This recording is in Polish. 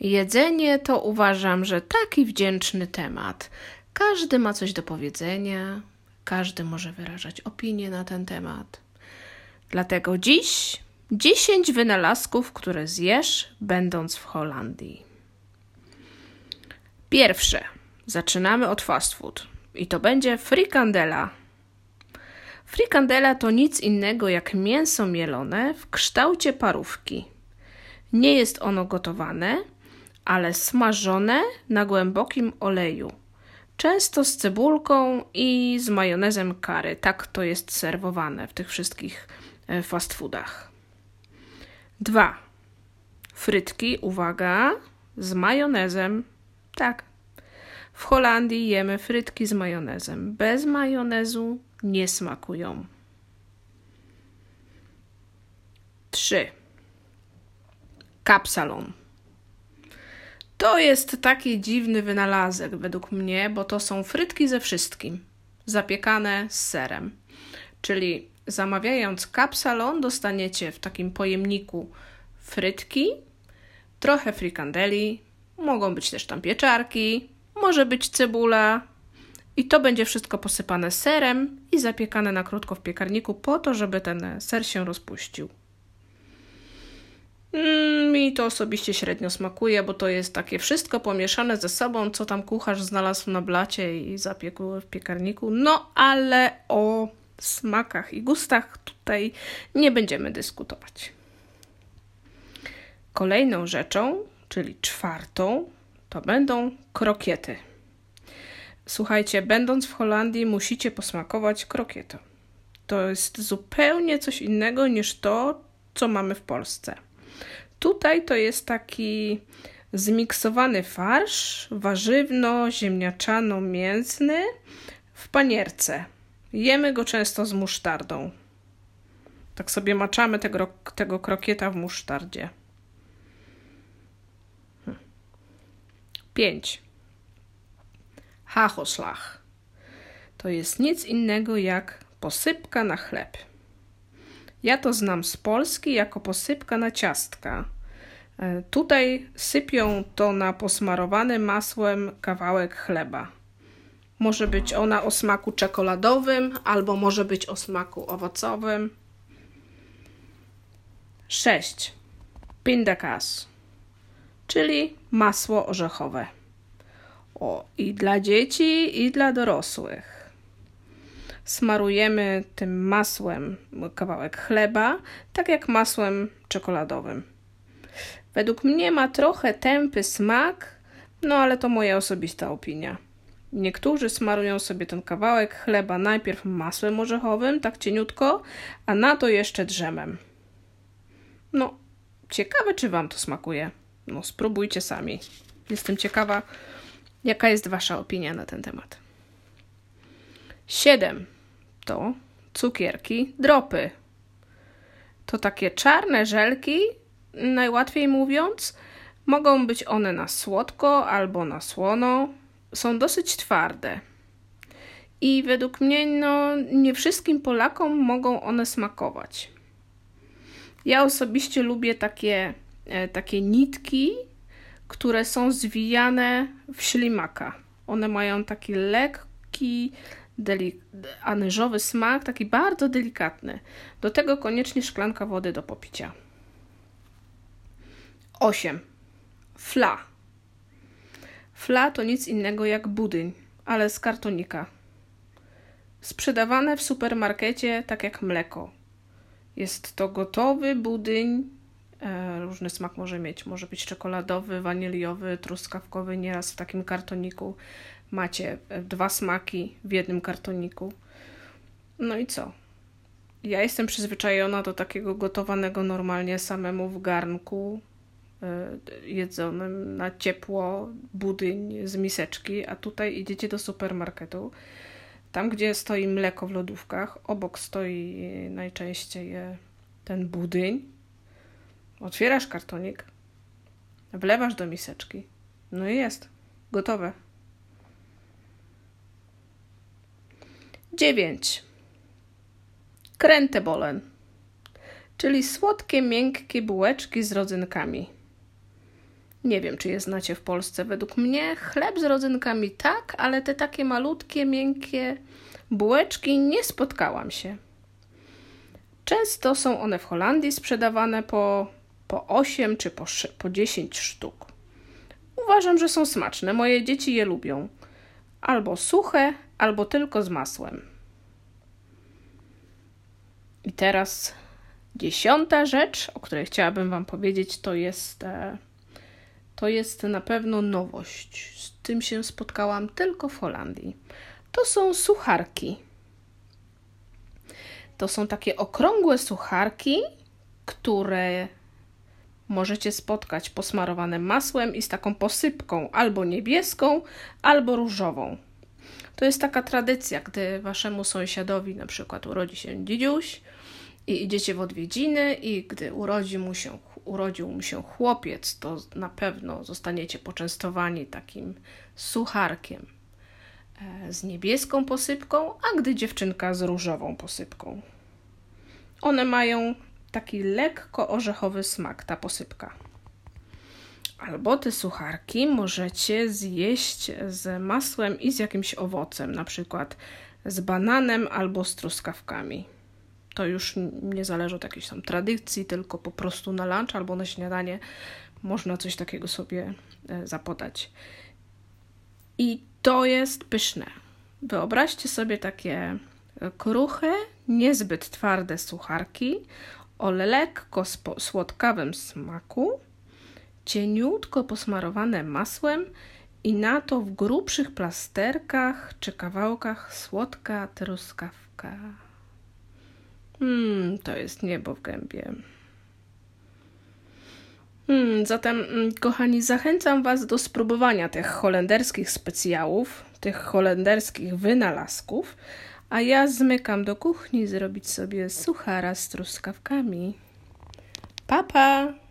Jedzenie to uważam, że taki wdzięczny temat. Każdy ma coś do powiedzenia, każdy może wyrażać opinię na ten temat. Dlatego dziś 10 wynalazków, które zjesz, będąc w Holandii. Pierwsze. Zaczynamy od fast food. I to będzie frikandela. Frikandela to nic innego jak mięso mielone w kształcie parówki. Nie jest ono gotowane, ale smażone na głębokim oleju. Często z cebulką i z majonezem kary. Tak to jest serwowane w tych wszystkich e, fast foodach. Dwa. Frytki, uwaga, z majonezem. Tak. W Holandii jemy frytki z majonezem. Bez majonezu nie smakują. 3. Kapsalon. To jest taki dziwny wynalazek według mnie, bo to są frytki ze wszystkim, zapiekane z serem. Czyli zamawiając kapsalon, dostaniecie w takim pojemniku frytki, trochę frikandeli, mogą być też tam pieczarki, może być cebula, i to będzie wszystko posypane serem i zapiekane na krótko w piekarniku po to, żeby ten ser się rozpuścił. Mm, mi to osobiście średnio smakuje, bo to jest takie wszystko pomieszane ze sobą, co tam kucharz znalazł na blacie i zapiekł w piekarniku. No ale o smakach i gustach tutaj nie będziemy dyskutować. Kolejną rzeczą, czyli czwartą, to będą krokiety. Słuchajcie, będąc w Holandii, musicie posmakować krokietę. To jest zupełnie coś innego niż to, co mamy w Polsce. Tutaj to jest taki zmiksowany farsz warzywno-ziemniaczano-mięsny w panierce. Jemy go często z musztardą. Tak sobie maczamy tego, tego krokieta w musztardzie. 5. Hm. Hachoslag. To jest nic innego jak posypka na chleb. Ja to znam z Polski jako posypka na ciastka. E, tutaj sypią to na posmarowany masłem kawałek chleba. Może być ona o smaku czekoladowym, albo może być o smaku owocowym. 6. Pindakas, czyli masło orzechowe. O, i dla dzieci, i dla dorosłych. Smarujemy tym masłem kawałek chleba, tak jak masłem czekoladowym. Według mnie ma trochę tępy smak, no ale to moja osobista opinia. Niektórzy smarują sobie ten kawałek chleba najpierw masłem orzechowym, tak cieniutko, a na to jeszcze drzemem. No, ciekawe, czy Wam to smakuje. No, spróbujcie sami. Jestem ciekawa, Jaka jest Wasza opinia na ten temat? 7. To cukierki, dropy. To takie czarne żelki, najłatwiej mówiąc. Mogą być one na słodko albo na słono. Są dosyć twarde. I według mnie no, nie wszystkim Polakom mogą one smakować. Ja osobiście lubię takie, e, takie nitki które są zwijane w ślimaka. One mają taki lekki, delik- anyżowy smak, taki bardzo delikatny. Do tego koniecznie szklanka wody do popicia. 8. Fla. Fla to nic innego jak budyń, ale z kartonika. Sprzedawane w supermarkecie tak jak mleko. Jest to gotowy budyń różny smak może mieć. Może być czekoladowy, waniliowy, truskawkowy. Nieraz w takim kartoniku macie e, dwa smaki w jednym kartoniku. No i co? Ja jestem przyzwyczajona do takiego gotowanego normalnie samemu w garnku, e, jedzonym na ciepło, budyń z miseczki, a tutaj idziecie do supermarketu. Tam, gdzie stoi mleko w lodówkach, obok stoi najczęściej ten budyń Otwierasz kartonik, wlewasz do miseczki. No i jest. Gotowe. 9. Nie wiem, czy je znacie w Polsce. Według mnie chleb z rodzynkami tak, ale te takie malutkie, miękkie bułeczki nie spotkałam się. Często są one w Holandii sprzedawane po, po 8 czy po, po 10 sztuk. Uważam, że są smaczne. Moje dzieci je lubią. Albo suche, albo tylko z masłem. I teraz dziesiąta rzecz, o której chciałabym Wam powiedzieć, to jest, e, to jest na pewno nowość. Z tym się spotkałam tylko w Holandii. To są sucharki. To są takie okrągłe sucharki, które możecie spotkać posmarowane masłem i z taką posypką albo niebieską, albo różową. To jest taka tradycja, gdy waszemu sąsiadowi na przykład urodzi się dzidziuś i idziecie w odwiedziny i gdy urodzi mu się, urodził mu się chłopiec, to na pewno zostaniecie poczęstowani takim sucharkiem e, z niebieską posypką, a gdy dziewczynka z różową posypką. One mają taki lekko orzechowy smak, ta posypka. Albo te sucharki możecie zjeść z masłem i z jakimś owocem, na przykład z bananem albo z truskawkami. To już nie zależy od jakiejś tam tradycji, tylko po prostu na lunch albo na śniadanie można coś takiego sobie e, zapodać. I to jest pyszne. Wyobraźcie sobie takie kruche, niezbyt twarde sucharki o lekko słodkawym smaku, cieniutko posmarowane masłem i na to w grubszych plasterkach czy kawałkach słodka truskawka. Mmm, to jest niebo w gębie. Hmm, zatem, mm, kochani, zachęcam Was do spróbowania tych holenderskich specjałów, tych holenderskich wynalazków, a ja zmykam do kuchni zrobić sobie suchara z truskawkami. Papa! Pa.